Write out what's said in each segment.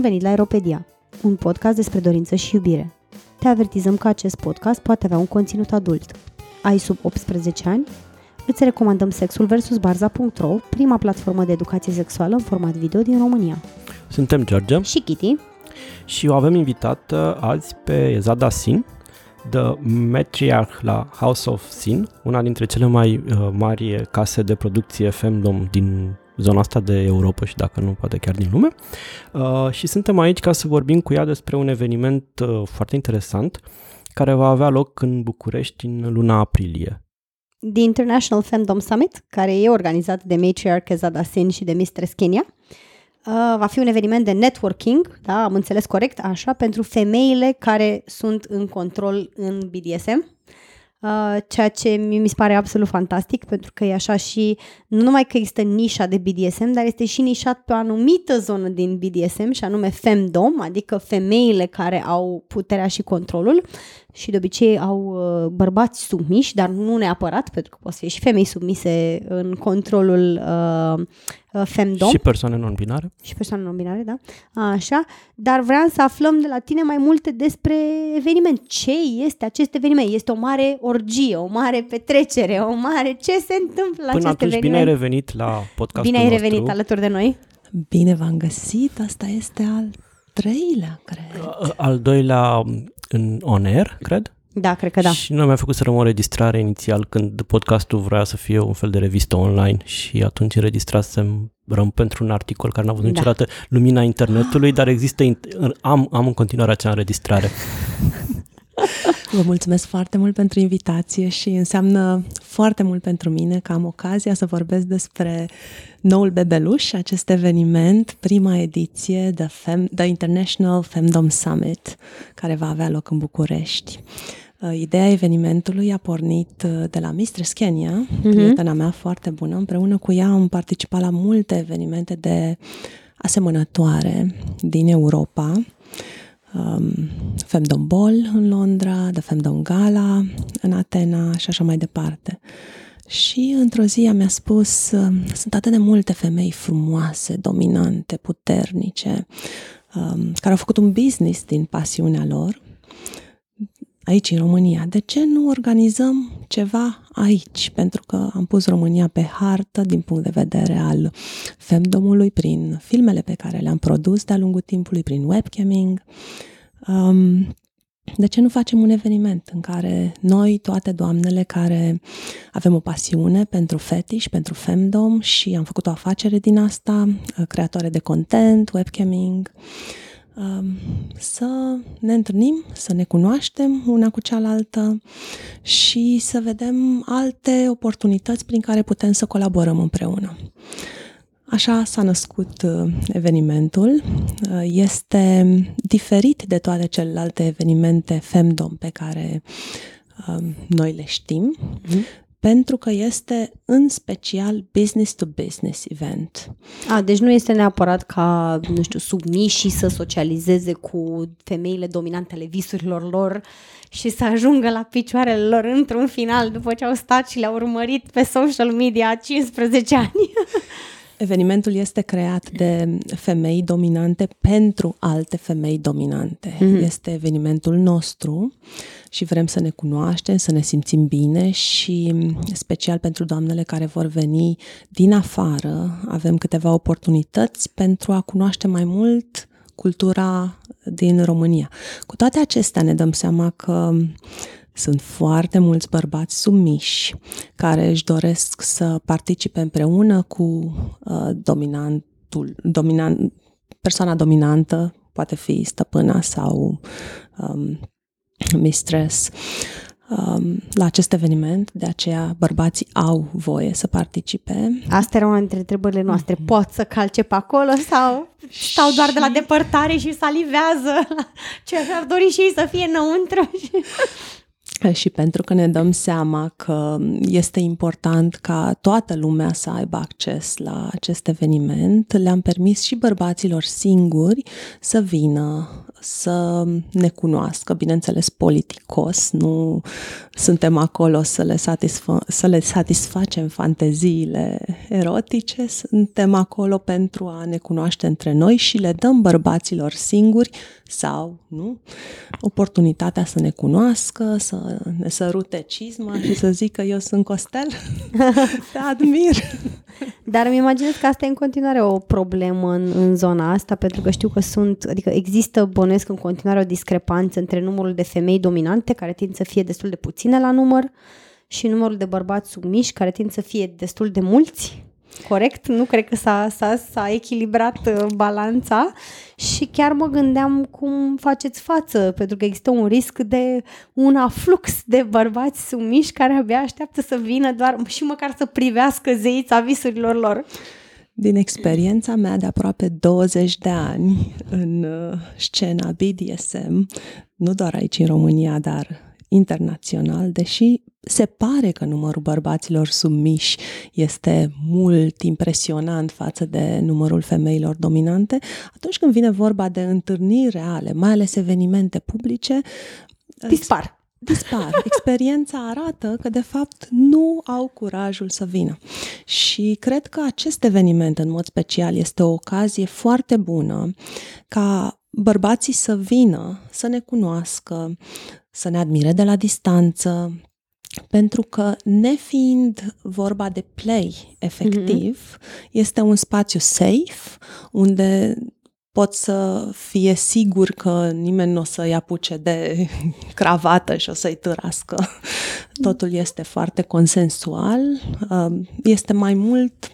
Bun venit la Aeropedia, un podcast despre dorință și iubire. Te avertizăm că acest podcast poate avea un conținut adult. Ai sub 18 ani? Îți recomandăm Sexul vs. Barza.ro, prima platformă de educație sexuală în format video din România. Suntem George Și Kitty, și o avem invitat azi pe Zada Sin, The Matriarch la House of Sin, una dintre cele mai uh, mari case de producție femdom din zona asta de Europa și dacă nu, poate chiar din lume. Uh, și suntem aici ca să vorbim cu ea despre un eveniment uh, foarte interesant care va avea loc în București în luna aprilie. The International Femdom Summit, care e organizat de Matriarch Zada Sin și de Mistress Kenya. Uh, va fi un eveniment de networking, da, am înțeles corect, așa, pentru femeile care sunt în control în BDSM. Uh, ceea ce mi se pare absolut fantastic, pentru că e așa și nu numai că există nișa de BDSM, dar este și nișat pe o anumită zonă din BDSM, și anume femdom, adică femeile care au puterea și controlul și de obicei au uh, bărbați submiși, dar nu neapărat, pentru că poate fi și femei submise în controlul uh, uh, femdom. Și persoane non-binare. Și persoane non-binare, da. Așa. Dar vreau să aflăm de la tine mai multe despre eveniment. Ce este acest eveniment? Este o mare orgie, o mare petrecere, o mare... Ce se întâmplă la Până acest atunci, eveniment? bine ai revenit la podcastul Bine ai nostru. revenit alături de noi. Bine v-am găsit, asta este al treilea, cred. Uh, Al doilea în on air, cred. Da, cred că da. Și noi mi-a făcut să o registrare inițial când podcastul vrea să fie un fel de revistă online și atunci înregistrasem răm pentru un articol care n-a văzut Da. niciodată lumina internetului, dar există, int- am, am în continuare acea înregistrare. Vă mulțumesc foarte mult pentru invitație și înseamnă foarte mult pentru mine că am ocazia să vorbesc despre noul bebeluș, acest eveniment, prima ediție The, Fem, The International Femdom Summit, care va avea loc în București. Uh, Ideea evenimentului a pornit uh, de la Mistress Kenya, prietena mea foarte bună. Împreună cu ea am participat la multe evenimente de asemănătoare din Europa um, Femdom Ball în Londra, The Femdom Gala în Atena și așa mai departe. Și într-o zi ea mi-a spus, um, sunt atât de multe femei frumoase, dominante, puternice, um, care au făcut un business din pasiunea lor, aici în România. De ce nu organizăm ceva aici? Pentru că am pus România pe hartă din punct de vedere al femdomului prin filmele pe care le-am produs de-a lungul timpului, prin webcamming. Um, de ce nu facem un eveniment în care noi, toate doamnele care avem o pasiune pentru fetiș, pentru femdom și am făcut o afacere din asta, creatoare de content, webcamming, um, să ne întâlnim, să ne cunoaștem una cu cealaltă și să vedem alte oportunități prin care putem să colaborăm împreună. Așa s-a născut uh, evenimentul. Uh, Este diferit de toate celelalte evenimente femdom pe care um, noi le știm, pentru că este în special business to business event. A, deci nu este neapărat ca, nu știu, submișii să socializeze cu femeile dominante ale visurilor lor și să ajungă la picioarele lor într-un final după ce au stat și le-au urmărit pe social media 15 ani. Evenimentul este creat de femei dominante pentru alte femei dominante. Mm-hmm. Este evenimentul nostru și vrem să ne cunoaștem, să ne simțim bine și special pentru doamnele care vor veni din afară, avem câteva oportunități pentru a cunoaște mai mult cultura din România. Cu toate acestea ne dăm seama că sunt foarte mulți bărbați submiși care își doresc să participe împreună cu uh, dominantul, dominant, persoana dominantă, poate fi stăpâna sau um, mistress, um, la acest eveniment, de aceea bărbații au voie să participe. Asta era una dintre întrebările noastre. Pot să calce pe acolo sau stau doar de la depărtare și salivează ce ar dori și ei să fie înăuntru? și pentru că ne dăm seama că este important ca toată lumea să aibă acces la acest eveniment, le-am permis și bărbaților singuri să vină, să ne cunoască, bineînțeles politicos, nu suntem acolo să le, satisfa- să le satisfacem fanteziile erotice, suntem acolo pentru a ne cunoaște între noi și le dăm bărbaților singuri sau, nu, oportunitatea să ne cunoască, să ne sărute cizma și să zică eu sunt Costel, te admir. Dar îmi imaginez că asta e în continuare o problemă în, în zona asta, pentru că știu că sunt, adică există, bănuiesc în continuare o discrepanță între numărul de femei dominante, care tind să fie destul de puține la număr, și numărul de bărbați submiși, care tind să fie destul de mulți corect, nu cred că s-a, s-a, s-a echilibrat uh, balanța și chiar mă gândeam cum faceți față, pentru că există un risc de un aflux de bărbați sumiși care abia așteaptă să vină doar și măcar să privească zeița visurilor lor. Din experiența mea de aproape 20 de ani în uh, scena BDSM, nu doar aici în România, dar internațional, deși se pare că numărul bărbaților submiși este mult impresionant față de numărul femeilor dominante, atunci când vine vorba de întâlniri reale, mai ales evenimente publice, dispar. Dispar. Experiența arată că, de fapt, nu au curajul să vină. Și cred că acest eveniment, în mod special, este o ocazie foarte bună ca bărbații să vină, să ne cunoască, să ne admire de la distanță, pentru că, nefiind vorba de play efectiv, mm-hmm. este un spațiu safe unde pot să fie sigur că nimeni nu o să-i apuce de cravată și o să-i târască. Totul este foarte consensual. Um, este mai mult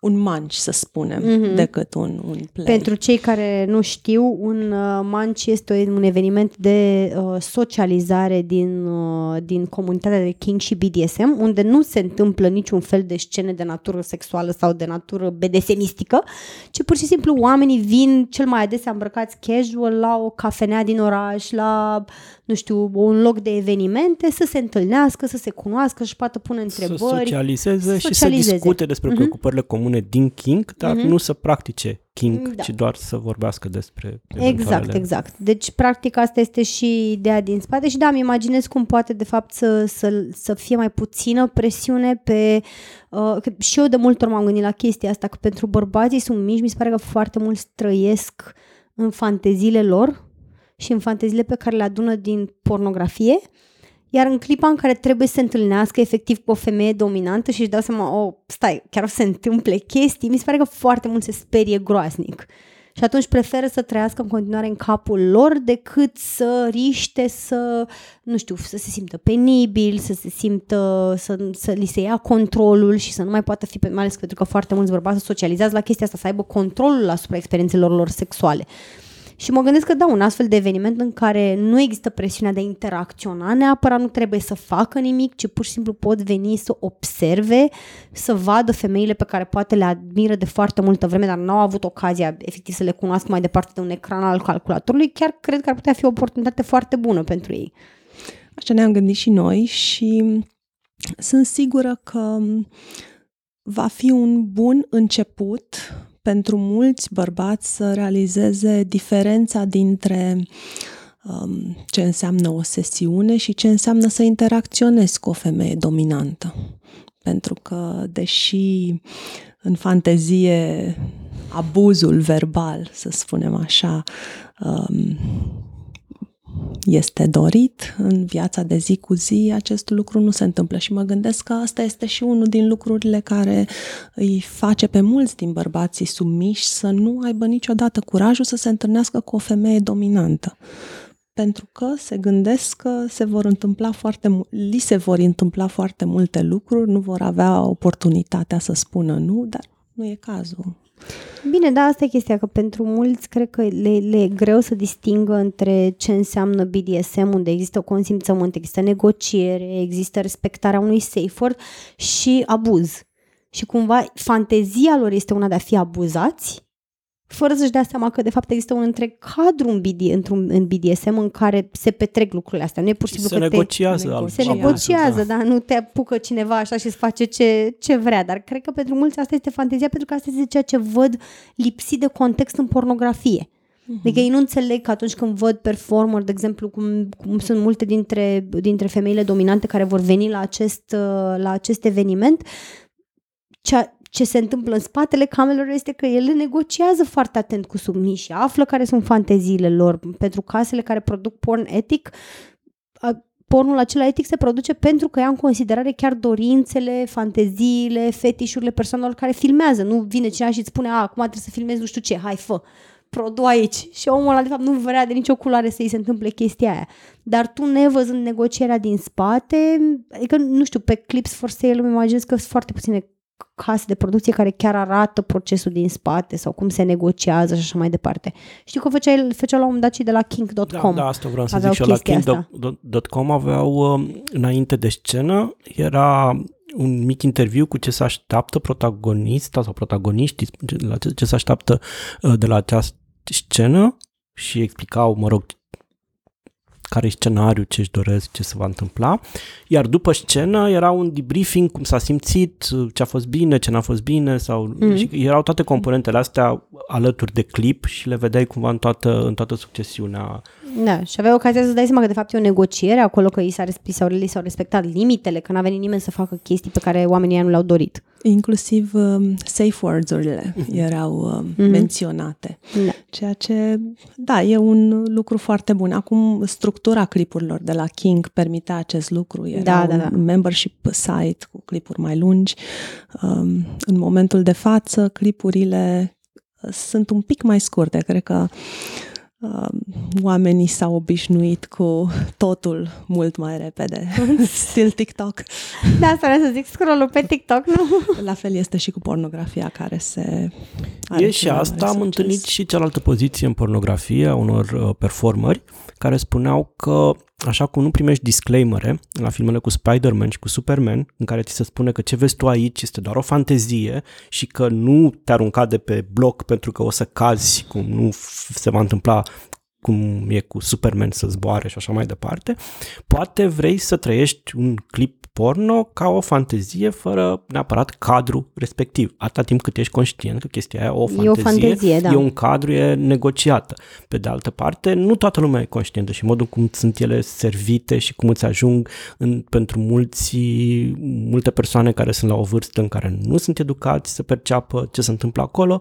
un manci, să spunem, mm-hmm. decât un, un play. Pentru cei care nu știu, un uh, manci este un eveniment de uh, socializare din, uh, din comunitatea de King și BDSM, unde nu se întâmplă niciun fel de scene de natură sexuală sau de natură BDSMistică, ci pur și simplu oamenii vin cel mai adesea îmbrăcați casual la o cafenea din oraș, la nu știu, un loc de evenimente, să se întâlnească, să se cunoască, și poată pune întrebări. Să socializeze, să și socializeze. să discute despre uh-huh. preocupările comune din King, dar uh-huh. nu să practice King, da. ci doar să vorbească despre Exact, exact. Deci, practic, asta este și ideea din spate și da, îmi imaginez cum poate, de fapt, să, să, să fie mai puțină presiune pe... Uh, și eu de multe ori m-am gândit la chestia asta, că pentru bărbații sunt mici, mi se pare că foarte mulți trăiesc în fanteziile lor, și în fanteziile pe care le adună din pornografie, iar în clipa în care trebuie să se întâlnească efectiv cu o femeie dominantă și își dau seama, oh, stai, chiar o să se întâmple chestii, mi se pare că foarte mult se sperie groaznic. Și atunci preferă să trăiască în continuare în capul lor decât să riște să, nu știu, să se simtă penibil, să se simtă, să, să li se ia controlul și să nu mai poată fi, mai ales pentru că foarte mulți bărbați socializează la chestia asta, să aibă controlul asupra experiențelor lor sexuale. Și mă gândesc că da, un astfel de eveniment în care nu există presiunea de a interacționa, neapărat nu trebuie să facă nimic, ci pur și simplu pot veni să observe, să vadă femeile pe care poate le admiră de foarte multă vreme, dar nu au avut ocazia efectiv să le cunoască mai departe de un ecran al calculatorului, chiar cred că ar putea fi o oportunitate foarte bună pentru ei. Așa ne-am gândit și noi și sunt sigură că va fi un bun început pentru mulți bărbați să realizeze diferența dintre um, ce înseamnă o sesiune și ce înseamnă să interacționezi cu o femeie dominantă. Pentru că, deși în fantezie abuzul verbal, să spunem așa, um, este dorit în viața de zi cu zi, acest lucru nu se întâmplă și mă gândesc că asta este și unul din lucrurile care îi face pe mulți din bărbații sumiși să nu aibă niciodată curajul să se întâlnească cu o femeie dominantă. Pentru că se gândesc că se vor întâmpla foarte, li se vor întâmpla foarte multe lucruri, nu vor avea oportunitatea să spună nu, dar nu e cazul. Bine, da, asta e chestia, că pentru mulți cred că le, le e greu să distingă între ce înseamnă BDSM, unde există consimțământ, există negociere, există respectarea unui safe word și abuz. Și cumva fantezia lor este una de a fi abuzați, fără să-și dea seama că de fapt există un întreg cadru în, BD, într-un, în BDSM în care se petrec lucrurile astea. Nu e pur și simplu se că negociază. te, altfel. se negociază, da. da, nu te apucă cineva așa și îți face ce, ce vrea, dar cred că pentru mulți asta este fantezia pentru că asta este ceea ce văd lipsit de context în pornografie. Uh-huh. Adică ei nu înțeleg că atunci când văd performer, de exemplu, cum, cum sunt multe dintre, dintre femeile dominante care vor veni la acest, la acest eveniment, cea, ce se întâmplă în spatele camerelor este că ele negociază foarte atent cu submiși, află care sunt fanteziile lor. Pentru casele care produc porn etic, pornul acela etic se produce pentru că ia în considerare chiar dorințele, fanteziile, fetișurile persoanelor care filmează. Nu vine cineva și îți spune, a, acum trebuie să filmezi nu știu ce, hai, fă produ aici. Și omul ăla, de fapt, nu vrea de nicio culoare să-i se întâmple chestia aia. Dar tu, nevăzând negocierea din spate, adică, nu știu, pe Clips for Sale îmi imaginez că sunt foarte puține case de producție care chiar arată procesul din spate sau cum se negociază și așa mai departe. Știu că făceai, făcea la un moment dat și de la King.com. Da, da, asta vreau să zic și la King.com aveau um, înainte de scenă, era un mic interviu cu ce se așteaptă protagonista sau protagoniștii, la ce, ce se așteaptă uh, de la această scenă și explicau, mă rog, care e scenariul, ce își doresc, ce se va întâmpla. Iar după scenă era un debriefing, cum s-a simțit, ce a fost bine, ce n-a fost bine, sau mm. și erau toate componentele astea alături de clip și le vedeai cumva în toată, în toată succesiunea da, și aveai ocazia să dai seama că de fapt e o negociere acolo, că i s-a, sau, li s-au respectat limitele, că n-a venit nimeni să facă chestii pe care oamenii nu le-au dorit. Inclusiv uh, safe words-urile uh-huh. erau uh, uh-huh. menționate. Da. Ceea ce, da, e un lucru foarte bun. Acum, structura clipurilor de la King permitea acest lucru. Era da, da, da. un membership site cu clipuri mai lungi. Um, în momentul de față, clipurile uh, sunt un pic mai scurte. Cred că uh, oamenii s-au obișnuit cu totul mult mai repede. Still TikTok. Da, asta vreau să zic, scroll pe TikTok, nu? La fel este și cu pornografia care se... E și asta, am întâlnit și cealaltă poziție în pornografie a unor uh, performeri care spuneau că așa cum nu primești disclaimere la filmele cu Spider-Man și cu Superman, în care ți se spune că ce vezi tu aici este doar o fantezie și că nu te arunca de pe bloc pentru că o să cazi, cum nu se va întâmpla cum e cu Superman să zboare și așa mai departe, poate vrei să trăiești un clip porno ca o fantezie fără neapărat cadru respectiv. Atâta timp cât ești conștient că chestia aia o fantezie, e, o fantezie, da. e un cadru, e negociată. Pe de altă parte, nu toată lumea e conștientă și modul cum sunt ele servite și cum îți ajung în, pentru mulți, multe persoane care sunt la o vârstă în care nu sunt educați să perceapă ce se întâmplă acolo,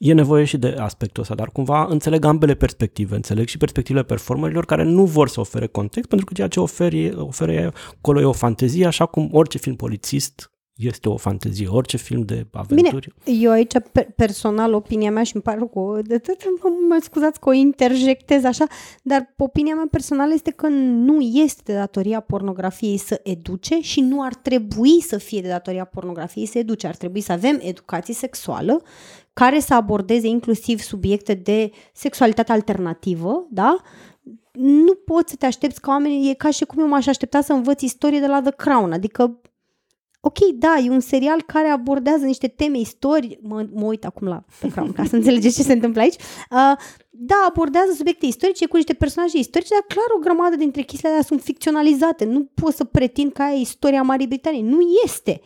e nevoie și de aspectul ăsta, dar cumva înțeleg ambele perspective, înțeleg și perspectivele performerilor care nu vor să ofere context, pentru că ceea ce oferi, oferă acolo e o fantezie, așa cum orice film polițist este o fantezie, orice film de aventuri. Bine, eu aici personal, opinia mea și îmi pare cu, de tot, mă scuzați că o interjectez așa, dar opinia mea personală este că nu este de datoria pornografiei să educe și nu ar trebui să fie de datoria pornografiei să educe. Ar trebui să avem educație sexuală care să abordeze inclusiv subiecte de sexualitate alternativă, da? Nu poți să te aștepți ca oamenii, e ca și cum eu m-aș aștepta să învăț istorie de la The Crown, adică Ok, da, e un serial care abordează niște teme istorii, mă, mă uit acum la The Crown ca să înțelegeți ce se întâmplă aici, uh, da, abordează subiecte istorice cu niște personaje istorice, dar clar o grămadă dintre chestiile astea sunt ficționalizate, nu pot să pretind că aia e istoria Marii Britanii, nu este.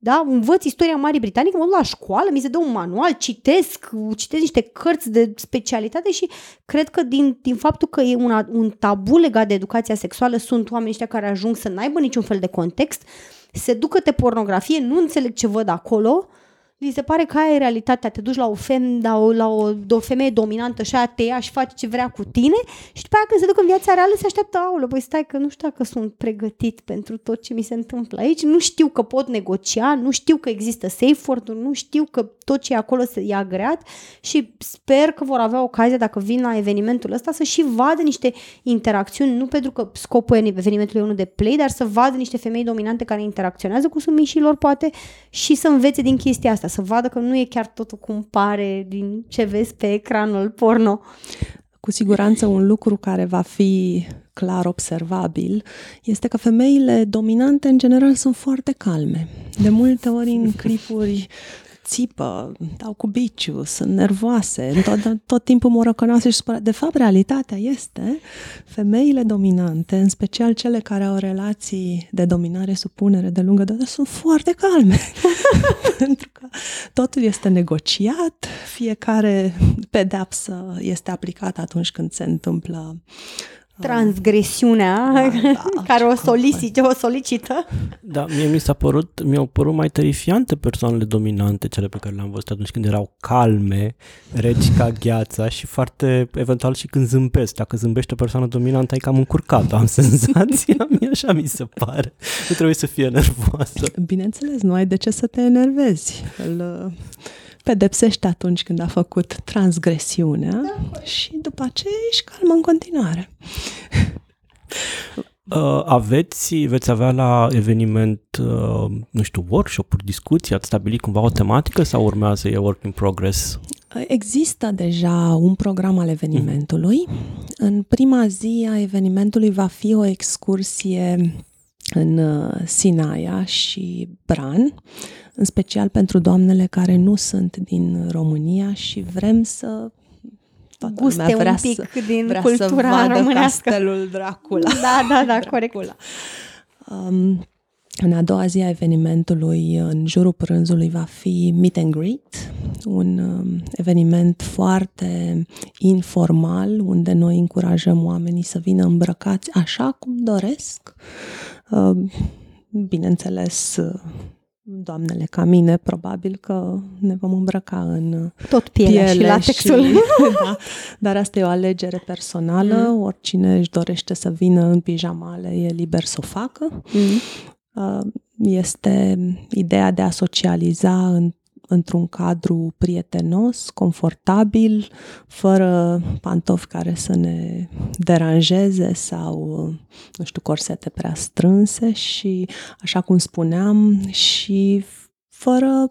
Da? Învăț istoria Marii Britanii, mă duc la școală, mi se dă un manual, citesc, citesc niște cărți de specialitate și cred că din, din faptul că e una, un tabu legat de educația sexuală sunt oameni ăștia care ajung să n-aibă niciun fel de context, se ducă-te pornografie, nu înțeleg ce văd acolo, li se pare că aia e realitatea, te duci la o, fem, la o, la o, o femeie dominantă și aia te ia și face ce vrea cu tine și după aia când se duc în viața reală se așteaptă, aulă, păi stai că nu știu dacă sunt pregătit pentru tot ce mi se întâmplă aici, nu știu că pot negocia, nu știu că există safe word nu știu că tot ce e acolo se ia agreat și sper că vor avea ocazia dacă vin la evenimentul ăsta să și vadă niște interacțiuni, nu pentru că scopul evenimentului e unul de play, dar să vadă niște femei dominante care interacționează cu sumișilor poate și să învețe din chestia asta să vadă că nu e chiar totul cum pare din ce vezi pe ecranul porno. Cu siguranță un lucru care va fi clar observabil este că femeile dominante în general sunt foarte calme. De multe ori în clipuri țipă, dau cu biciu, sunt nervoase, tot, tot timpul morocănoase și supărate. De fapt, realitatea este femeile dominante, în special cele care au relații de dominare, supunere de lungă durată, sunt foarte calme. Pentru că totul este negociat, fiecare pedepsă este aplicată atunci când se întâmplă transgresiunea da, da, care o, solicită, o solicită. Da, mie mi s-a părut, mi-au părut mai terifiante persoanele dominante, cele pe care le-am văzut atunci când erau calme, reci ca gheața și foarte, eventual și când zâmbesc. Dacă zâmbește o persoană dominantă, ai cam încurcat, am senzația, mie așa mi se pare. Nu trebuie să fie nervoasă. Bineînțeles, nu ai de ce să te enervezi. Îl, pedepsește atunci când a făcut transgresiunea da. și după aceea ești calmă în continuare. Uh, aveți, veți avea la eveniment, uh, nu știu, workshop-uri, discuții, ați stabilit cumva o tematică sau urmează e work in progress? Există deja un program al evenimentului. Mm. În prima zi a evenimentului va fi o excursie în uh, Sinaia și Bran, în special pentru doamnele care nu sunt din România și vrem să toată guste vrea un pic să, din vrea cultura să vadă românească. castelul Dracula. Da, da, da, corect. Dracula. Um, în a doua zi a evenimentului, în jurul prânzului, va fi Meet and Greet, un um, eveniment foarte informal, unde noi încurajăm oamenii să vină îmbrăcați așa cum doresc. Uh, bineînțeles, doamnele ca mine, probabil că ne vom îmbrăca în tot pielea piele și latexul. Și, da, dar asta e o alegere personală, mm. oricine își dorește să vină în pijamale e liber să o facă. Mm. Este ideea de a socializa în într-un cadru prietenos, confortabil, fără pantofi care să ne deranjeze sau, nu știu, corsete prea strânse și, așa cum spuneam, și fără...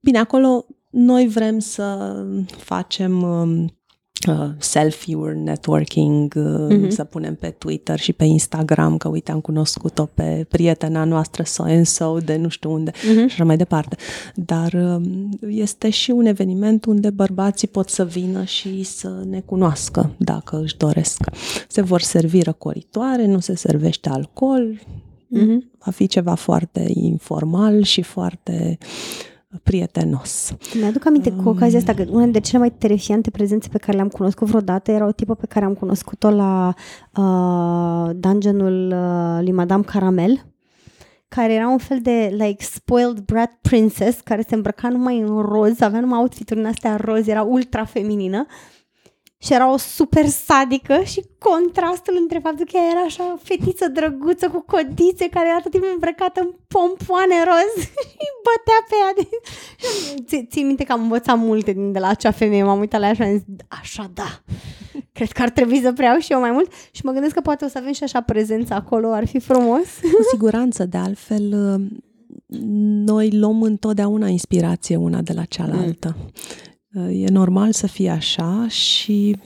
Bine, acolo noi vrem să facem um, uh, selfie-uri, networking, uh, mm-hmm. să punem pe Twitter și pe Instagram, că uite, am cunoscut-o pe prietena noastră so and so de nu știu unde mm-hmm. și așa mai departe. Dar uh, este și un eveniment unde bărbații pot să vină și să ne cunoască dacă își doresc. Se vor servi răcoritoare, nu se servește alcool, mm-hmm. va fi ceva foarte informal și foarte uh, prietenos. Mi-aduc aminte cu ocazia asta că una dintre cele mai terifiante prezențe pe care le-am cunoscut vreodată era o tipă pe care am cunoscut-o la uh, dungeonul uh, lui Madame Caramel care era un fel de like spoiled brat princess care se îmbrăca numai în roz, avea numai outfit-uri în astea roz, era ultra feminină și era o super sadică și contrastul între faptul că ea era așa fetiță drăguță cu codițe care era tot timpul îmbrăcată în pompoane roz și bătea pe ea. De... Țin minte că am învățat multe din de la acea femeie, m-am uitat la ea și am zis, așa da, cred că ar trebui să preiau și eu mai mult și mă gândesc că poate o să avem și așa prezență acolo, ar fi frumos. Cu siguranță, de altfel, noi luăm întotdeauna inspirație una de la cealaltă. Mm. E normal să fie așa și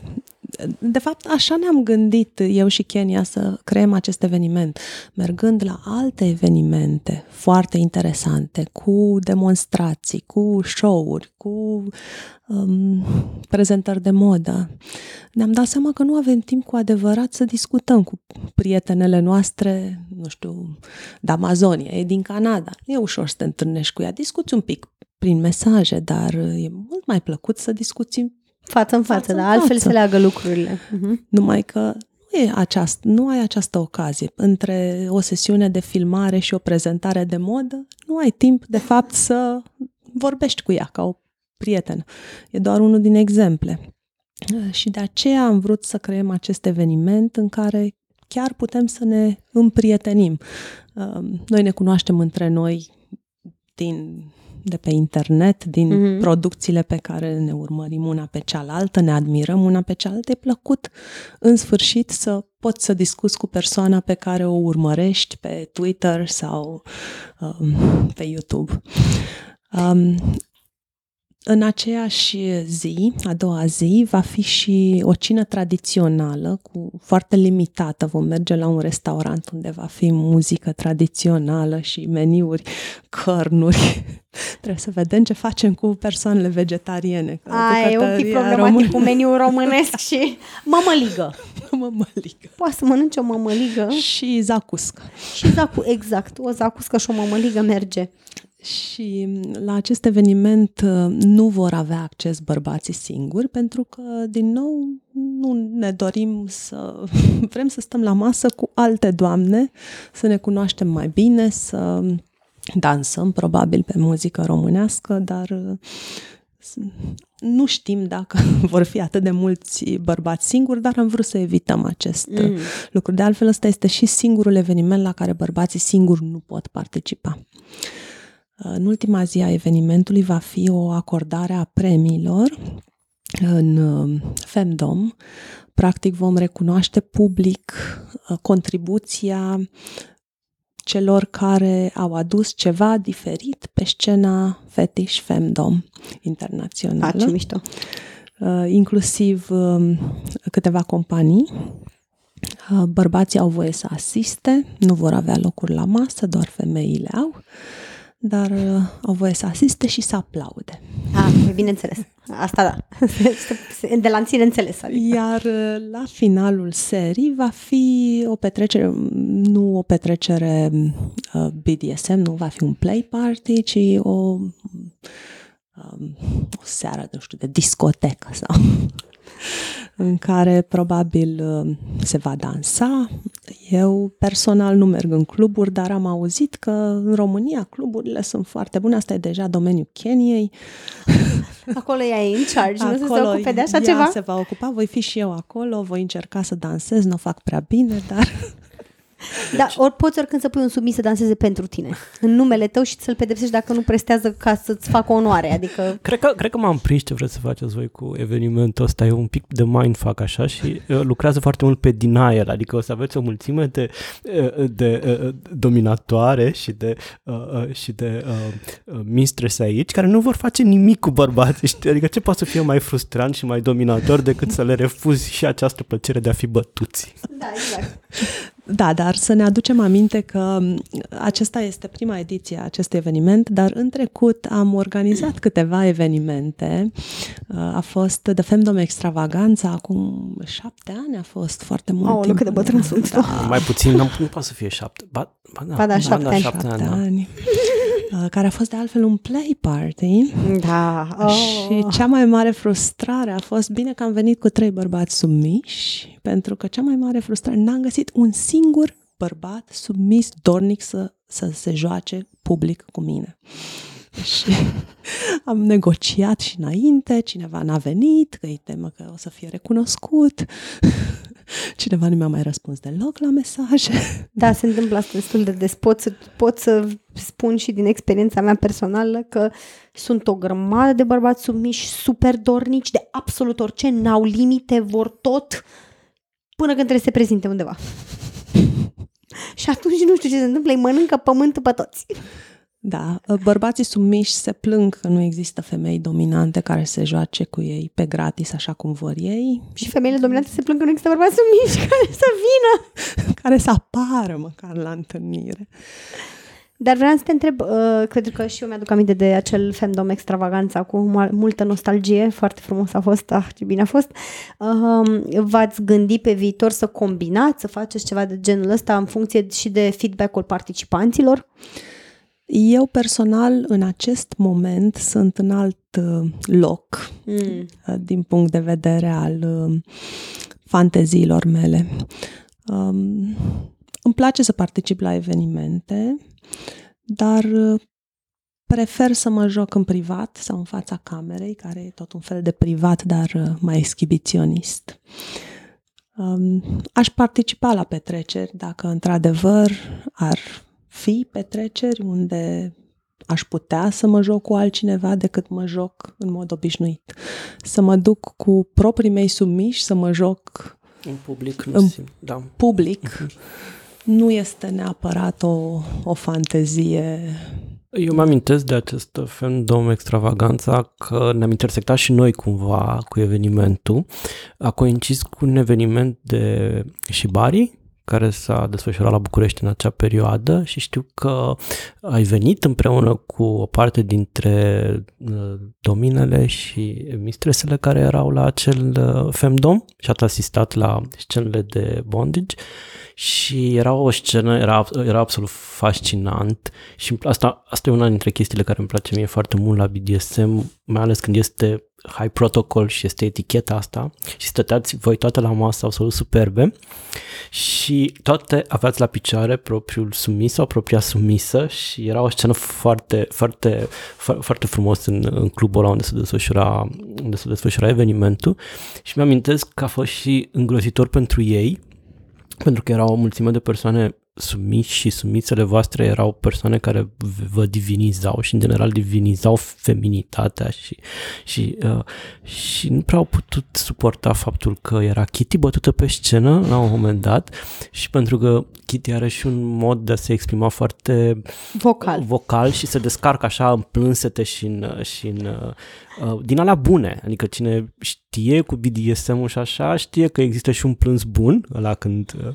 de fapt, așa ne-am gândit eu și Kenya să creăm acest eveniment, mergând la alte evenimente foarte interesante, cu demonstrații, cu show-uri, cu um, prezentări de modă. Ne-am dat seama că nu avem timp cu adevărat să discutăm cu prietenele noastre, nu știu, de Amazonia, e din Canada. E ușor să te întâlnești cu ea, discuți un pic prin mesaje, dar e mult mai plăcut să discuți față în față, față dar altfel față. se leagă lucrurile. Uh-huh. Numai că nu, e aceast, nu ai această ocazie. Între o sesiune de filmare și o prezentare de modă, nu ai timp, de fapt, să vorbești cu ea ca o prietenă. E doar unul din exemple. Și de aceea am vrut să creăm acest eveniment în care chiar putem să ne împrietenim. Noi ne cunoaștem între noi din de pe internet, din mm-hmm. producțiile pe care ne urmărim una pe cealaltă, ne admirăm una pe cealaltă, e plăcut în sfârșit să poți să discuți cu persoana pe care o urmărești pe Twitter sau um, pe YouTube. Um, în aceeași zi, a doua zi, va fi și o cină tradițională, cu foarte limitată. Vom merge la un restaurant unde va fi muzică tradițională și meniuri, cărnuri. Trebuie să vedem ce facem cu persoanele vegetariene. A, e un pic problematic român... cu meniul românesc și mămăligă. mămăligă. Poate să mănânci o mămăligă. Și zacuscă. Și zacu, exact. O zacuscă și o mămăligă merge. Și la acest eveniment uh, nu vor avea acces bărbații singuri, pentru că, din nou, nu ne dorim să vrem să stăm la masă cu alte doamne, să ne cunoaștem mai bine, să dansăm probabil pe muzică românească, dar uh, nu știm dacă vor fi atât de mulți bărbați singuri, dar am vrut să evităm acest mm. lucru. De altfel, ăsta este și singurul eveniment la care bărbații singuri nu pot participa. În ultima zi a evenimentului va fi o acordare a premiilor în uh, Femdom. Practic vom recunoaște public uh, contribuția celor care au adus ceva diferit pe scena Fetish Femdom internațională. A, ce mișto! Uh, inclusiv um, câteva companii. Bărbații au voie să asiste, nu vor avea locuri la masă, doar femeile au dar uh, au voie să asiste și să aplaude. Ah, bineînțeles. Asta da. De la ține înțeles. Adică. Iar uh, la finalul serii va fi o petrecere, nu o petrecere uh, BDSM, nu va fi un play party, ci o, um, o seară, nu știu, de discotecă sau în care probabil uh, se va dansa. Eu personal nu merg în cluburi, dar am auzit că în România cluburile sunt foarte bune. Asta e deja domeniul Keniei. Acolo ea e în charge, acolo nu se ocupe de așa ceva? se va ocupa, voi fi și eu acolo, voi încerca să dansez, nu o fac prea bine, dar dar ori poți oricând să pui un submis să danseze pentru tine, în numele tău și să-l pedepsești dacă nu prestează ca să-ți facă onoare. Adică... Cred că, cred că m-am prins ce vreți să faceți voi cu evenimentul ăsta. E un pic de mindfuck așa și uh, lucrează foarte mult pe denial, adică o să aveți o mulțime de, uh, de uh, dominatoare și de, uh, uh, și de uh, uh, mistress aici care nu vor face nimic cu bărbații. Știi? Adică ce poate să fie mai frustrant și mai dominator decât să le refuzi și această plăcere de a fi bătuți? Da, exact. Da, dar să ne aducem aminte că acesta este prima ediție a acestui eveniment, dar în trecut am organizat câteva evenimente. A fost The Femdom Extravaganța, acum șapte ani a fost foarte mult oh, timp. cât de bătrân sunt da. Mai puțin, nu, nu poate să fie șapte. Ba, ba, da, ba da, șapte, da, șapte, ani. Șapte ani. Care a fost de altfel un play party. Da. Oh. Și cea mai mare frustrare a fost, bine că am venit cu trei bărbați submiși, pentru că cea mai mare frustrare, n-am găsit un singur bărbat submis, dornic să, să se joace public cu mine. Și am negociat și înainte, cineva n-a venit, că îi temă că o să fie recunoscut. Cineva nu mi-a mai răspuns deloc la mesaje. Da, se întâmplă asta destul de des. Pot să, pot să spun și din experiența mea personală că sunt o grămadă de bărbați submiși, super dornici, de absolut orice, n-au limite, vor tot până când trebuie să se prezinte undeva. și atunci nu știu ce se întâmplă, îi mănâncă pământul pe toți. Da, bărbații submiși se plâng că nu există femei dominante care se joace cu ei pe gratis așa cum vor ei. Și femeile dominante se plâng că nu există bărbați submiși care să vină. care să apară măcar la întâlnire. Dar vreau să te întreb, uh, cred că și eu mi-aduc aminte de acel femdom extravaganța cu multă nostalgie, foarte frumos a fost, ah, ce bine a fost. Uh, v-ați gândit pe viitor să combinați, să faceți ceva de genul ăsta în funcție și de feedback-ul participanților? Uh, eu personal, în acest moment, sunt în alt uh, loc mm. Uh, din punct de vedere al uh, fanteziilor mele. Um, îmi place să particip la evenimente, dar prefer să mă joc în privat sau în fața camerei, care e tot un fel de privat, dar mai exhibiționist. Um, aș participa la petreceri dacă într-adevăr ar fi petreceri unde aș putea să mă joc cu altcineva decât mă joc în mod obișnuit. Să mă duc cu proprii mei submiși, să mă joc în public. Nu în simt, da. public. Uh-huh. Nu este neapărat o, o fantezie Eu mă amintesc de acest fandom extravaganța că ne-am intersectat și noi cumva cu evenimentul. A coincis cu un eveniment de Shibari, care s-a desfășurat la București în acea perioadă și știu că ai venit împreună cu o parte dintre uh, dominele și mistresele care erau la acel uh, femdom și ați asistat la scenele de bondage și era o scenă, era, era absolut fascinant și asta, asta e una dintre chestiile care îmi place mie foarte mult la BDSM, mai ales când este high protocol și este eticheta asta și stăteați voi toate la masă absolut superbe și toate aveați la picioare propriul sumis sau propria sumisă și era o scenă foarte, foarte, foarte, foarte frumos în, în clubul ăla unde se desfășura, unde se desfășura evenimentul și mi-amintesc că a fost și îngrozitor pentru ei pentru că era o mulțime de persoane sumiți și sumițele voastre erau persoane care vă divinizau și în general divinizau feminitatea și, și, uh, și nu prea au putut suporta faptul că era Kitty bătută pe scenă la un moment dat și pentru că Kitty are și un mod de a se exprima foarte vocal, vocal și se descarcă așa în plânsete și în, și în uh, din alea bune, adică cine știe cu BDSM-ul și așa, știe că există și un plâns bun, ăla când uh,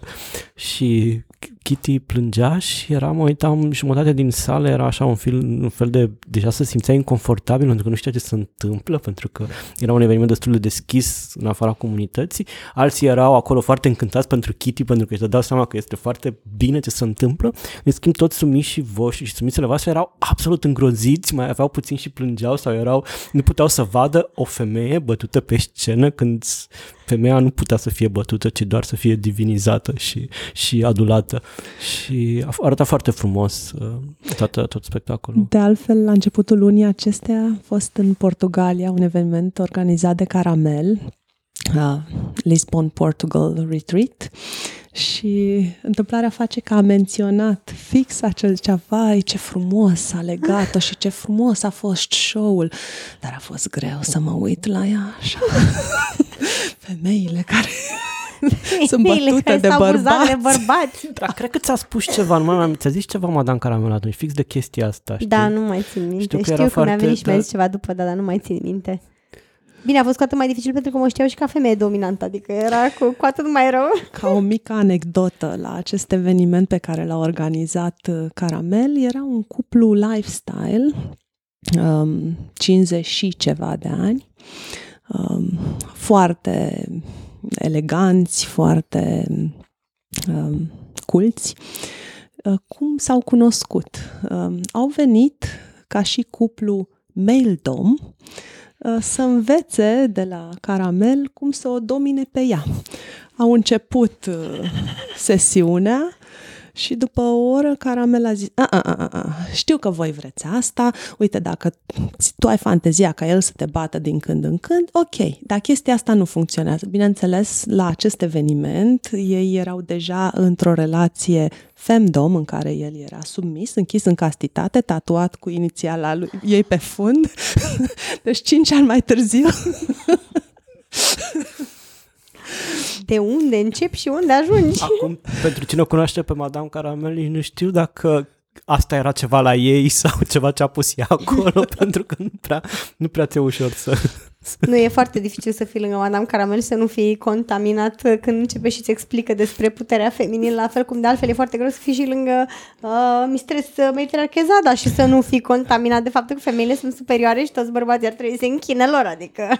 și Kitty plângea și era, mă uitam, jumătate din sală era așa un fel, un fel de, deja se simțea inconfortabil pentru că nu știa ce se întâmplă, pentru că era un eveniment destul de deschis în afara comunității. Alții erau acolo foarte încântați pentru Kitty, pentru că își dau seama că este foarte bine ce se întâmplă. În schimb, toți sumișii voștri și sumițele voastre erau absolut îngroziți, mai aveau puțin și plângeau sau erau, nu puteau să vadă o femeie bătută pe scenă când femeia nu putea să fie bătută, ci doar să fie divinizată și, și adulată. Și arăta foarte frumos uh, tot, tot spectacolul. De altfel, la începutul lunii acestea a fost în Portugalia un eveniment organizat de Caramel, uh, Lisbon Portugal Retreat și întâmplarea face că a menționat fix acel ceva, vai, ce frumos a legat-o și ce frumos a fost show-ul, dar a fost greu să mă uit la ea așa. Femeile care sunt bătute care de bărbați. de bărbați. Da, cred că ți-a spus ceva, nu mai ți-a zis ceva Madame Caramel atunci, fix de chestia asta, știi? Da, nu mai țin minte. Știu că, Știu că mi-a venit și mi-a zis ceva după, da, dar nu mai țin minte. Bine, a fost cu atât mai dificil pentru că mă știau și ca femeie dominantă, adică era cu, cu atât mai rău. Ca o mică anecdotă la acest eveniment pe care l-a organizat uh, Caramel, era un cuplu lifestyle, um, 50 și ceva de ani, um, foarte eleganți, foarte um, culți. Uh, cum s-au cunoscut? Um, au venit ca și cuplu male dom uh, să învețe de la Caramel cum să o domine pe ea. Au început uh, sesiunea și după o oră Caramel a zis, a, a, a, a, știu că voi vreți asta, uite, dacă tu ai fantezia ca el să te bată din când în când, ok, dar chestia asta nu funcționează. Bineînțeles, la acest eveniment, ei erau deja într-o relație femdom în care el era submis, închis în castitate, tatuat cu inițiala lui ei pe fund. deci cinci ani mai târziu de unde începi și unde ajungi. Acum, pentru cine o cunoaște pe Madame Caramel, nu știu dacă asta era ceva la ei sau ceva ce a pus ea acolo, pentru că nu prea, nu prea ți-e ușor să... Nu, e foarte dificil să fii lângă Madame Caramel să nu fii contaminat când începe și-ți explică despre puterea feminină, la fel cum de altfel e foarte greu să fii și lângă uh, Mistress Mediterra Chezada și să nu fii contaminat de faptul că femeile sunt superioare și toți bărbații ar trebui să închine lor, adică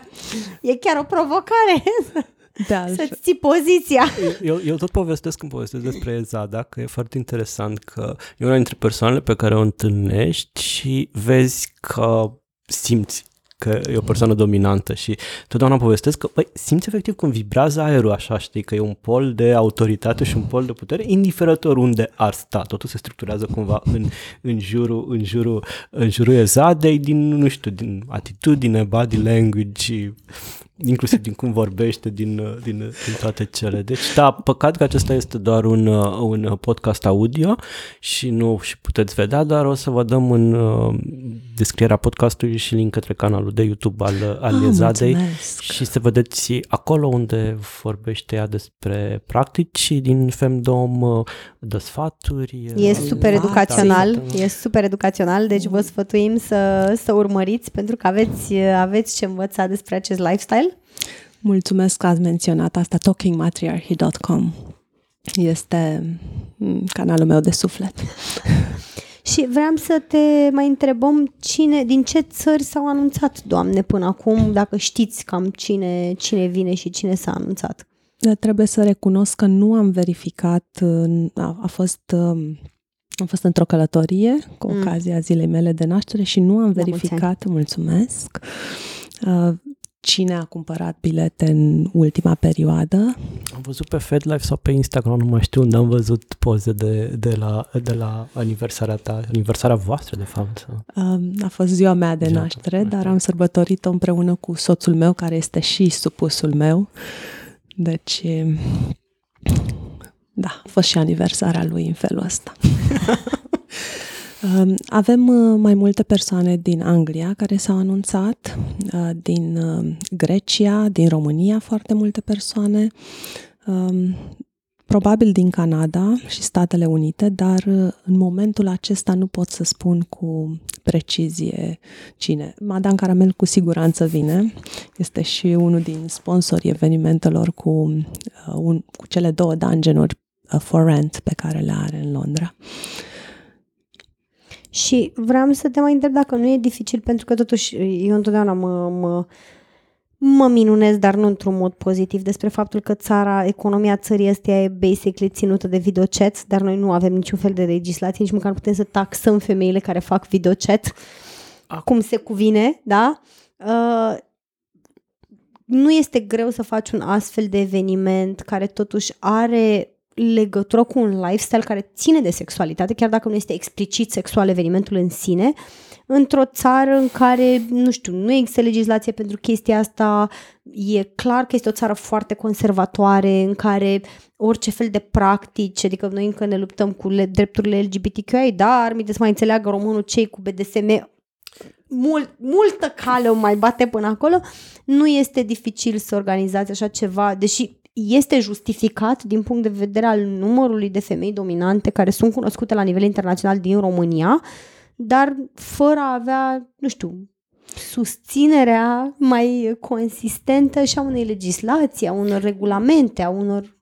e chiar o provocare da, să-ți ții poziția. Eu, eu tot povestesc când povestesc despre Zada, că e foarte interesant că e una dintre persoanele pe care o întâlnești și vezi că simți că e o persoană dominantă și totdeauna povestesc că băi, simți efectiv cum vibrează aerul așa, știi, că e un pol de autoritate și un pol de putere, indiferent unde ar sta, totul se structurează cumva în, în jurul, în jurul, în jurul ezadei din, nu știu, din atitudine, body language, inclusiv din cum vorbește, din, din, din toate cele. Deci, da, păcat că acesta este doar un, un podcast audio și nu și puteți vedea, dar o să vă dăm în uh, descrierea podcastului și link către canalul de YouTube al, al ah, Ezadei mulțumesc. și să vedeți acolo unde vorbește ea despre practici din femdom, uh, de sfaturi. E uh, super educațional, e super educațional, deci vă sfătuim să, să urmăriți pentru că aveți, aveți ce învăța despre acest lifestyle. Mulțumesc că ați menționat asta, talkingmatriarchy.com. Este mm, canalul meu de suflet. Și vreau să te mai întrebăm cine, din ce țări s-au anunțat, Doamne, până acum, dacă știți cam cine, cine vine și cine s-a anunțat. Trebuie să recunosc că nu am verificat, a, a fost um, am fost într-o călătorie cu mm. ocazia zilei mele de naștere și nu am verificat, mulțumesc, uh, cine a cumpărat bilete în ultima perioadă. Am văzut pe FedLife sau pe Instagram, nu mai știu unde am văzut poze de, de, la, de la aniversarea ta, aniversarea voastră, de fapt. Uh, a fost ziua mea de ziua naștere, ta, dar am sărbătorit-o împreună cu soțul meu, care este și supusul meu. Deci, da, a fost și aniversarea lui în felul ăsta. Um, avem uh, mai multe persoane din Anglia care s-au anunțat, uh, din uh, Grecia, din România foarte multe persoane, um, probabil din Canada și Statele Unite, dar în momentul acesta nu pot să spun cu precizie cine. Madame Caramel cu siguranță vine, este și unul din sponsorii evenimentelor cu, un, cu cele două dungeonuri for rent pe care le are în Londra. Și vreau să te mai întreb dacă nu e dificil, pentru că totuși eu întotdeauna mă, mă, mă minunez, dar nu într-un mod pozitiv, despre faptul că țara, economia țării astea e basically ținută de videochat, dar noi nu avem niciun fel de legislație, nici măcar putem să taxăm femeile care fac videochat cum se cuvine, da? Uh, nu este greu să faci un astfel de eveniment care totuși are legătură cu un lifestyle care ține de sexualitate, chiar dacă nu este explicit sexual evenimentul în sine, într-o țară în care, nu știu, nu există legislație pentru chestia asta, e clar că este o țară foarte conservatoare, în care orice fel de practici, adică noi încă ne luptăm cu le, drepturile LGBTQI, dar mi să mai înțeleagă românul cei cu BDSM, mult, multă cale o mai bate până acolo, nu este dificil să organizați așa ceva, deși este justificat din punct de vedere al numărului de femei dominante care sunt cunoscute la nivel internațional din România, dar fără a avea, nu știu, susținerea mai consistentă și a unei legislații, a unor regulamente, a unor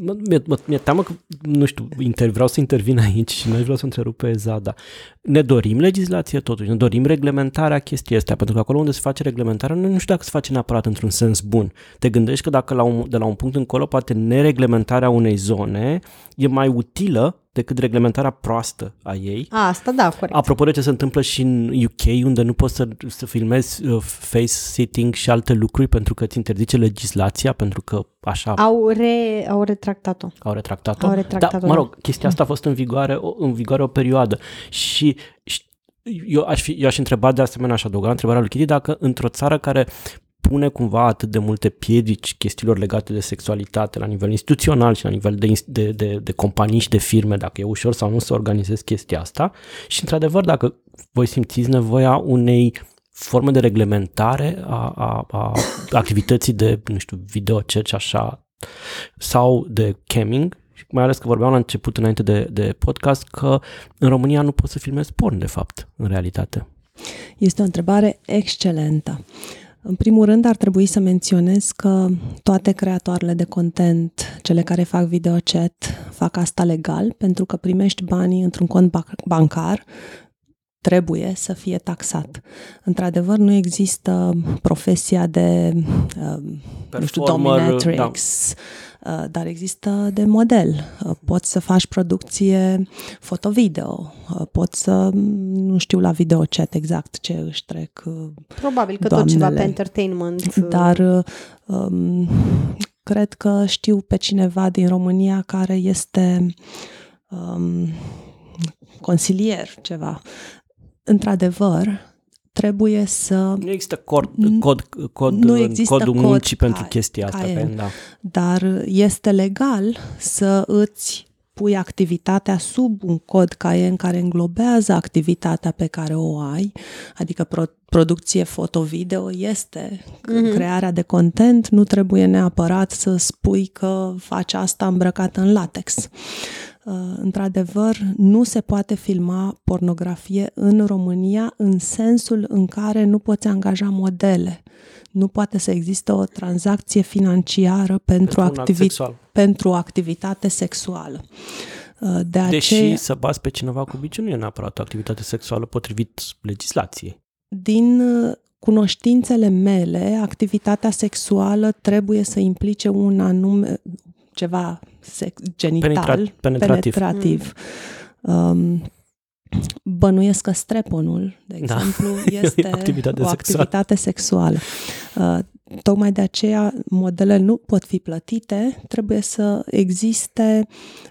mi-e, mi-e teamă că, nu știu, inter, vreau să intervin aici și nu vreau să întrerup pe Zada. Ne dorim legislație totuși, ne dorim reglementarea chestii astea, pentru că acolo unde se face reglementarea, nu știu dacă se face neapărat într-un sens bun. Te gândești că dacă la un, de la un punct încolo poate nereglementarea unei zone e mai utilă decât reglementarea proastă a ei. A, asta da, corect. Apropo de ce se întâmplă și în UK, unde nu poți să, să filmezi uh, face sitting și alte lucruri pentru că ți interzice legislația, pentru că așa... Au, re, au retractat-o. Au retractat-o? Au retractat-o, da, mă rog, chestia asta a fost în vigoare, în vigoare o perioadă și, și eu aș, fi, eu aș întreba de asemenea, aș adăuga întrebarea lui Chiri, dacă într-o țară care pune cumva atât de multe piedici chestiilor legate de sexualitate la nivel instituțional și la nivel de, de, de, de companii și de firme, dacă e ușor sau nu să organizezi chestia asta. Și, într-adevăr, dacă voi simțiți nevoia unei forme de reglementare a, a, a activității de, nu știu, video, și așa, sau de camming, mai ales că vorbeam la început, înainte de, de podcast, că în România nu poți să filmezi porn, de fapt, în realitate. Este o întrebare excelentă. În primul rând, ar trebui să menționez că toate creatoarele de content, cele care fac videochat, fac asta legal pentru că primești banii într-un cont bancar trebuie să fie taxat. Într-adevăr, nu există profesia de, uh, nu știu, dominatrix, da. Uh, dar există de model. Uh, poți să faci producție foto-video, uh, poți să, nu știu la videochat exact ce își trec uh, Probabil că doamnele. tot ceva pe entertainment. Dar uh, um, cred că știu pe cineva din România care este um, consilier ceva într-adevăr, trebuie să... Nu există cod, cod, cod nu există codul cod muncii ca, pentru chestia asta. ca Că, da. Dar este legal să îți pui activitatea sub un cod CAE în care înglobează activitatea pe care o ai, adică pro- producție foto-video este mm-hmm. crearea de content, nu trebuie neapărat să spui că faci asta îmbrăcată în latex. Uh, într-adevăr, nu se poate filma pornografie în România în sensul în care nu poți angaja modele. Nu poate să existe o tranzacție financiară pentru, Pentru un act activi- sexual. pentru o activitate sexuală. Uh, De Deși aceea, să bați pe cineva cu biciu nu e neapărat o activitate sexuală potrivit legislației. din uh, cunoștințele mele, activitatea sexuală trebuie să implice un anume ceva sex, genital, Penetra- penetrativ. penetrativ. Um, bănuiesc că streponul, de Da. exemplu, E este o activitate o sexuală. activitate sexuală. Uh, tocmai de aceea modelele nu pot fi plătite, trebuie să existe,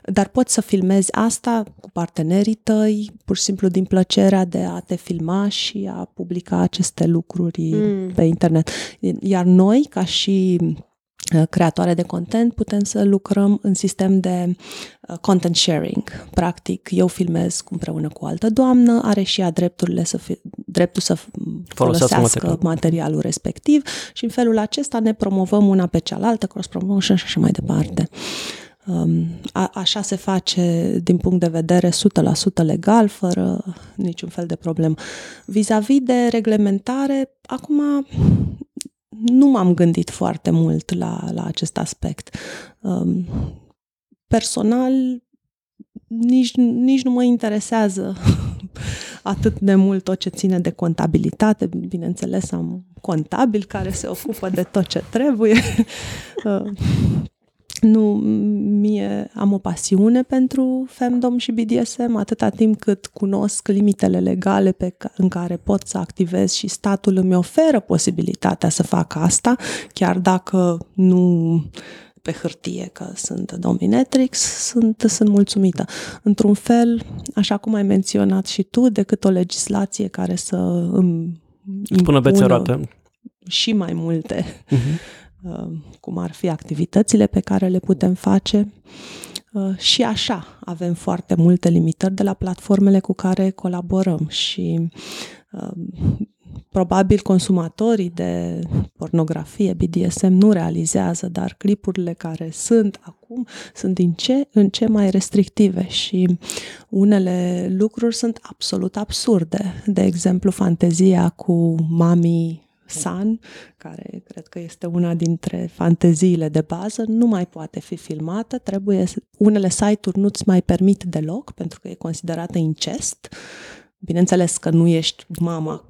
dar poți să filmezi asta cu partenerii tăi, pur și simplu din plăcerea de a te filma și a publica aceste lucruri Mm. pe internet. Iar noi, ca și uh, creatoare de content, putem să lucrăm în sistem de uh, content sharing. Practic, eu filmez împreună cu o altă doamnă, are și ea drepturile să fi, dreptul să folosească material. materialul respectiv și în felul acesta ne promovăm una pe cealaltă, cross promotion și așa mai departe. Um, a, așa se face din punct de vedere 100% legal, fără niciun fel de problemă. Vis-a-vis de reglementare, acum nu m-am gândit foarte mult la, la acest aspect. Um, personal, nici, nici nu mă interesează atât de mult tot ce ține de contabilitate. Bineînțeles, am contabil care se ocupă de tot ce trebuie. Uh, nu, mie am o pasiune pentru femdom și BDSM atâta timp cât cunosc limitele legale pe ca, în care pot să activez și statul îmi oferă posibilitatea să fac asta, chiar dacă nu pe hârtie că sunt dominatrix, sunt, sunt mulțumită. Într-un fel, așa cum ai menționat și tu, decât o legislație care să îmi Spună bețe impună roată. și mai multe Uh-huh. Uh, cum ar fi activitățile pe care le putem face. Uh, Și așa avem foarte multe limitări de la platformele cu care colaborăm și uh, probabil consumatorii de pornografie, BDSM, nu realizează, dar clipurile care sunt acum sunt din ce în ce mai restrictive și unele lucruri sunt absolut absurde. De exemplu, fantezia cu mami San, care cred că este una dintre fanteziile de bază, nu mai poate fi filmată, trebuie să, unele site-uri nu-ți mai permit deloc pentru că e considerată incest. Bineînțeles că nu ești mama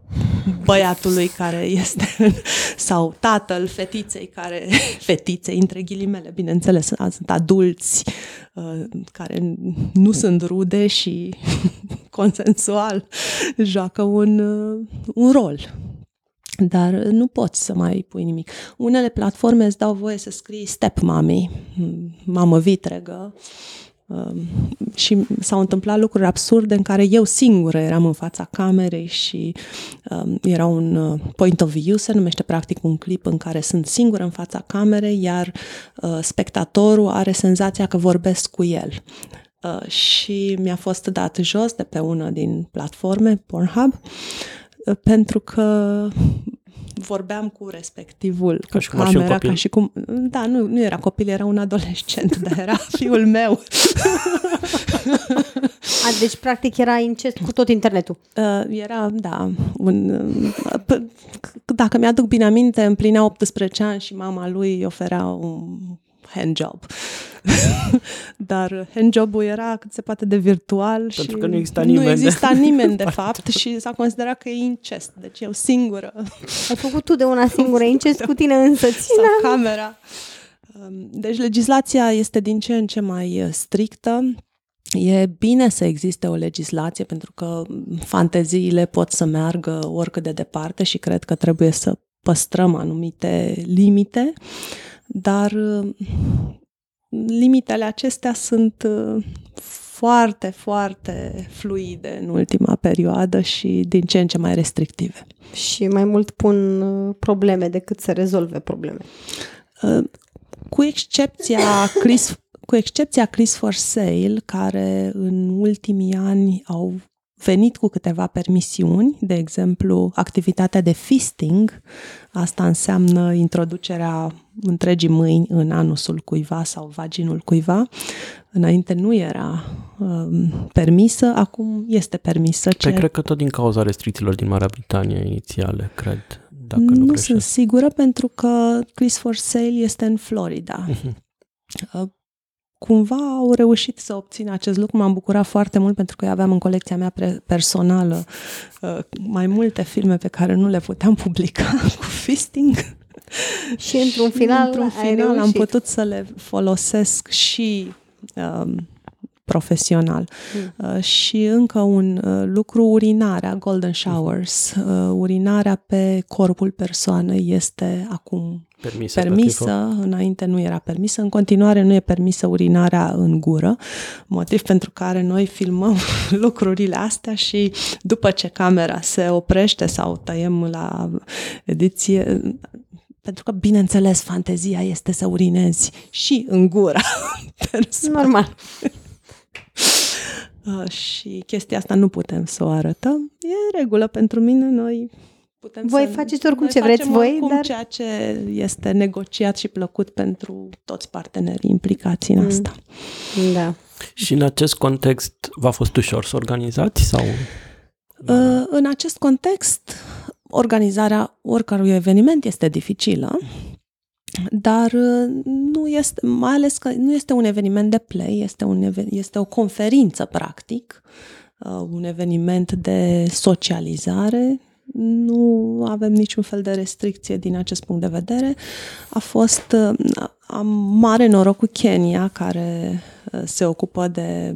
băiatului care este sau tatăl fetiței care fetiței între ghilimele, bineînțeles, sunt adulți uh, care nu sunt rude și consensual joacă un, uh, un rol dar nu poți să mai pui nimic. Unele platforme îți dau voie să scrii step mommy, mamă vitregă, um, și s-au întâmplat lucruri absurde în care eu singură eram în fața camerei și um, era un uh, point of view, se numește practic un clip în care sunt singură în fața camerei, iar uh, spectatorul are senzația că vorbesc cu el. Uh, și mi-a fost dat jos de pe una din platforme, Pornhub, uh, pentru că vorbeam cu respectivul, Ca cu și cum ar fi un camera, copil. ca și cum... Da, nu, nu era copil, era un adolescent, dar era fiul meu. A, deci, practic, era incest cu tot internetul. Uh, era, da, un... Uh, p- dacă mi-aduc bine aminte, împlinea 18 ani și mama lui îi oferea un handjob. Dar handjobul era cât se poate de virtual Pentru și că nu exista nimeni nu de- exista nimeni de fapt și s-a considerat că e incest. Deci eu singură Ai făcut tu de una singură incest cu tine însă. sau camera. Um, Deci legislația este din ce în ce mai uh, strictă. E bine să existe o legislație pentru că fanteziile pot să meargă oricât de departe și cred că trebuie să păstrăm anumite limite, dar uh, limitele acestea sunt uh, foarte, foarte fluide în ultima perioadă și din ce în ce mai restrictive. Și mai mult pun uh, probleme decât să rezolve probleme. Uh, cu excepția Chris, cu excepția Chris for Sale, care în ultimii ani au venit cu câteva permisiuni, de exemplu, activitatea de fisting, asta înseamnă introducerea întregii mâini în anusul cuiva sau vaginul cuiva. Înainte nu era um, permisă, acum este permisă. Ce... Păi cred că tot din cauza restricțiilor din Marea Britanie inițiale, cred. Dacă nu nu sunt sigură pentru că Chris for Sale este în Florida. Uh-huh cumva au reușit să obțină acest lucru. M-am bucurat foarte mult pentru că eu aveam în colecția mea personală uh, mai multe filme pe care nu le puteam publica cu fisting. Și într-un final, într-un final am putut să le folosesc și um, profesional. Mm. Uh, și încă un uh, lucru, urinarea, golden showers. Uh, urinarea pe corpul persoanei este acum permisă, permisă înainte nu era permisă, în continuare nu e permisă urinarea în gură, motiv pentru care noi filmăm lucrurile astea și după ce camera se oprește sau tăiem la ediție, pentru că, bineînțeles, fantezia este să urinezi și în gura Normal. Uh, și chestia asta nu putem să o arătăm. E regulă pentru mine, noi putem voi să... faceți oricum ce vreți voi, dar... ceea ce este negociat și plăcut pentru toți partenerii implicați în mm. asta. Da. Și în acest context v-a fost ușor să organizați sau... Uh, în acest context, organizarea oricărui eveniment este dificilă, dar uh, nu este, mai ales că nu este un eveniment de play, este, un, este o conferință, practic, uh, un eveniment de socializare, nu avem niciun fel de restricție din acest punct de vedere. A fost, uh, am mare noroc cu Kenya, care se ocupă de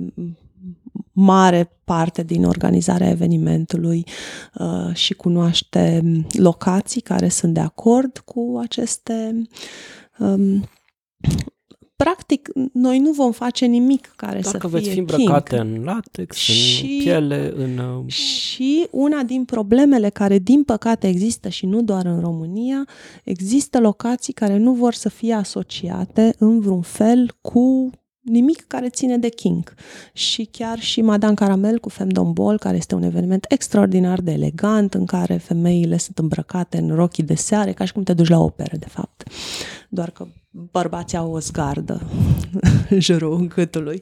mare parte din organizarea evenimentului uh, și cunoaște locații care sunt de acord cu aceste um, practic, noi nu vom face nimic care Doar să că fie veți fi îmbrăcate king. în latex, și, în piele, în... Uh, și una din problemele care, din păcate, există și nu doar în România, există locații care nu vor să fie asociate în vreun fel cu nimic care ține de King. Și chiar și Madame Caramel cu Femdom Ball, care este un eveniment extraordinar de elegant, în care femeile sunt îmbrăcate în rochii de seare, ca și cum te duci la operă, de fapt. Doar că bărbații au o zgardă în jurul gâtului.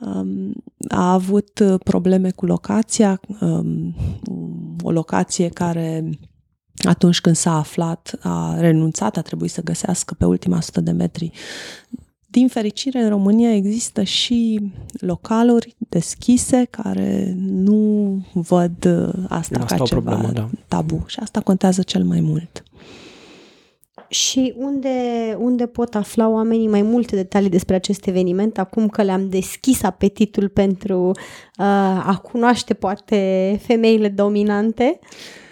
Um, a avut probleme cu locația, um, o locație care atunci când s-a aflat, a renunțat, a trebuit să găsească pe ultima sută de metri din fericire, în România există și localuri deschise care nu văd uh, asta, asta ca ceva problemă, da. tabu și asta contează cel mai mult. Și unde, unde pot afla oamenii mai multe detalii despre acest eveniment, acum că le-am deschis apetitul pentru uh, a cunoaște poate femeile dominante? Uh, Uh, uh,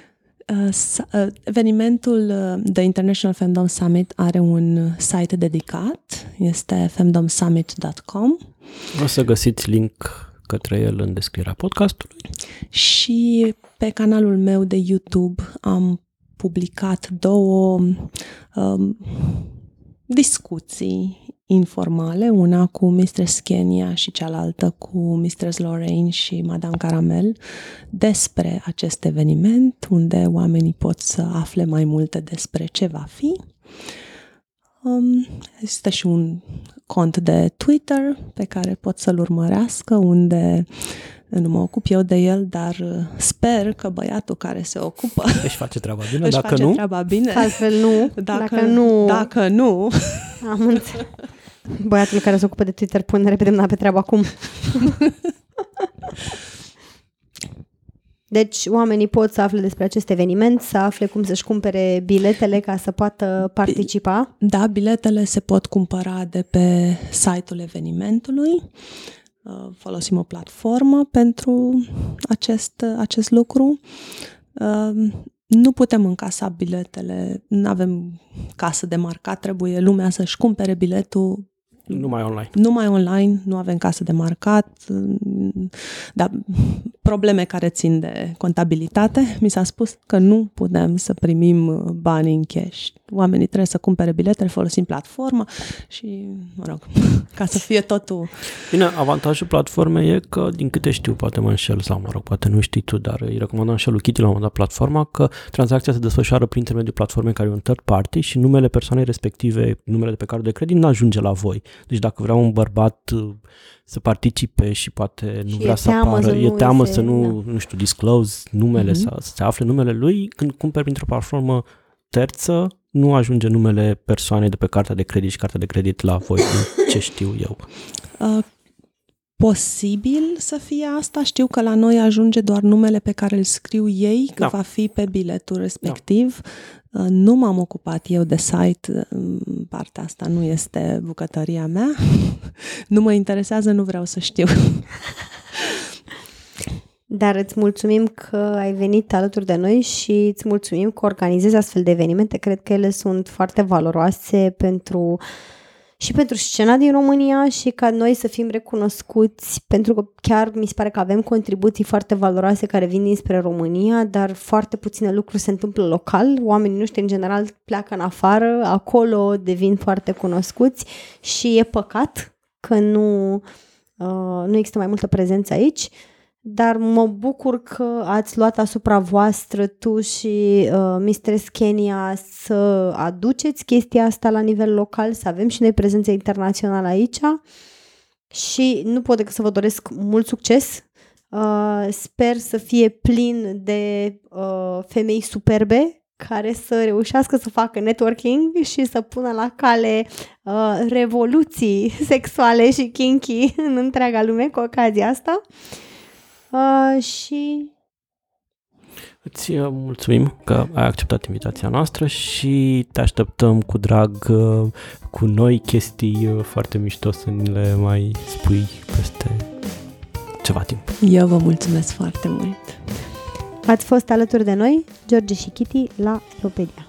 evenimentul uh, The International Femdom Summit are un site dedicat, este femdomsummit.com. O să găsiți link către el în descrierea podcastului. Și pe canalul meu de YouTube am publicat două um, discuții informale, una cu Mistress Kenya și cealaltă cu Mistress Lorraine și Madame Caramel, despre acest eveniment, unde oamenii pot să afle mai multe despre ce va fi. Um, există și un cont de Twitter pe care pot să-l urmărească, unde nu mă ocup eu de el, dar sper că băiatul care se ocupă își face treaba bine, își dacă face nu... treaba bine. Altfel nu. Dacă, dacă nu... Dacă nu... Am înțeles. Băiatul care se ocupă de Twitter pune repede mâna pe treabă acum. Deci oamenii pot să afle despre acest eveniment, să afle cum să-și cumpere biletele ca să poată participa. Da, biletele se pot cumpăra de pe site-ul evenimentului. Uh, folosim o platformă pentru acest, acest lucru. Uh, nu putem încasa biletele, nu avem casă de marcat, trebuie lumea să-și cumpere biletul Numai online. Numai online, nu avem casă de marcat, dar probleme care țin de contabilitate. Mi s-a spus că nu putem să primim bani în cash. Oamenii trebuie să cumpere biletele, folosim platforma și, mă rog, ca să fie totul... Bine, avantajul platformei e că, din câte știu, poate mă înșel sau, mă rog, poate nu știi tu, dar îi recomandam și lui Kitty la un moment dat platforma că tranzacția se desfășoară prin intermediul platformei care e un third party și numele persoanei respective, numele de pe cardul de credit, nu ajunge la voi. Deci dacă vrea un bărbat uh, să participe și poate nu Și vrea e să teamă apară, să e nu teamă se- să nu, da. nu știu, disclose numele, Mhm. să, să se afle numele lui, când cumperi printr-o platformă terță, nu ajunge numele persoanei de pe cartea de credit și cartea de credit la voi, din ce știu eu. Uh, Posibil să fie asta. Știu că la noi ajunge doar numele pe care îl scriu ei, că Da. va fi pe biletul respectiv. Uh, Nu m-am ocupat eu de site, uh, partea asta nu este bucătăria mea. Nu mă interesează, nu vreau să știu. Dar îți mulțumim că ai venit alături de noi și îți mulțumim că organizezi astfel de evenimente. Cred că ele sunt foarte valoroase pentru și pentru scena din România și ca noi să fim recunoscuți, pentru că chiar mi se pare că avem contribuții foarte valoroase care vin dinspre România, dar foarte puține lucruri se întâmplă local. Oamenii noștri, în general, pleacă în afară, acolo devin foarte cunoscuți și e păcat că nu, uh, nu există mai multă prezență aici dar mă bucur că ați luat asupra voastră tu și uh, Mistress Kenya să aduceți chestia asta la nivel local, să avem și noi prezență internațională aici și nu pot decât să vă doresc mult succes. Uh, sper să fie plin de uh, femei superbe care să reușească să facă networking și să pună la cale uh, revoluții sexuale și kinky în întreaga lume cu ocazia asta. Uh, și Îți uh, mulțumim că ai acceptat invitația noastră și te așteptăm cu drag uh, cu noi chestii uh, foarte mișto să ni le mai spui peste ceva timp. Eu vă mulțumesc foarte mult. ați fost alături de noi, George și Kitty, la Elopedia.